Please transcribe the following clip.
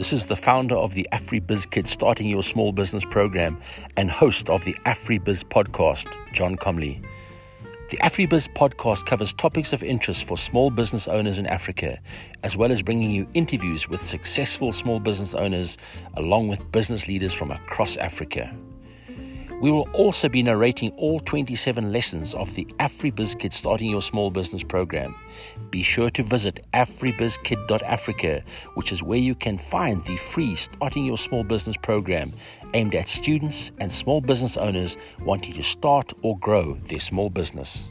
This is the founder of the AfriBiz Kids Starting Your Small Business program and host of the AfriBiz podcast, John Comley. The AfriBiz podcast covers topics of interest for small business owners in Africa, as well as bringing you interviews with successful small business owners along with business leaders from across Africa. We will also be narrating all 27 lessons of the AfriBizKid Starting Your Small Business program. Be sure to visit afribizkid.africa, which is where you can find the free Starting Your Small Business program aimed at students and small business owners wanting to start or grow their small business.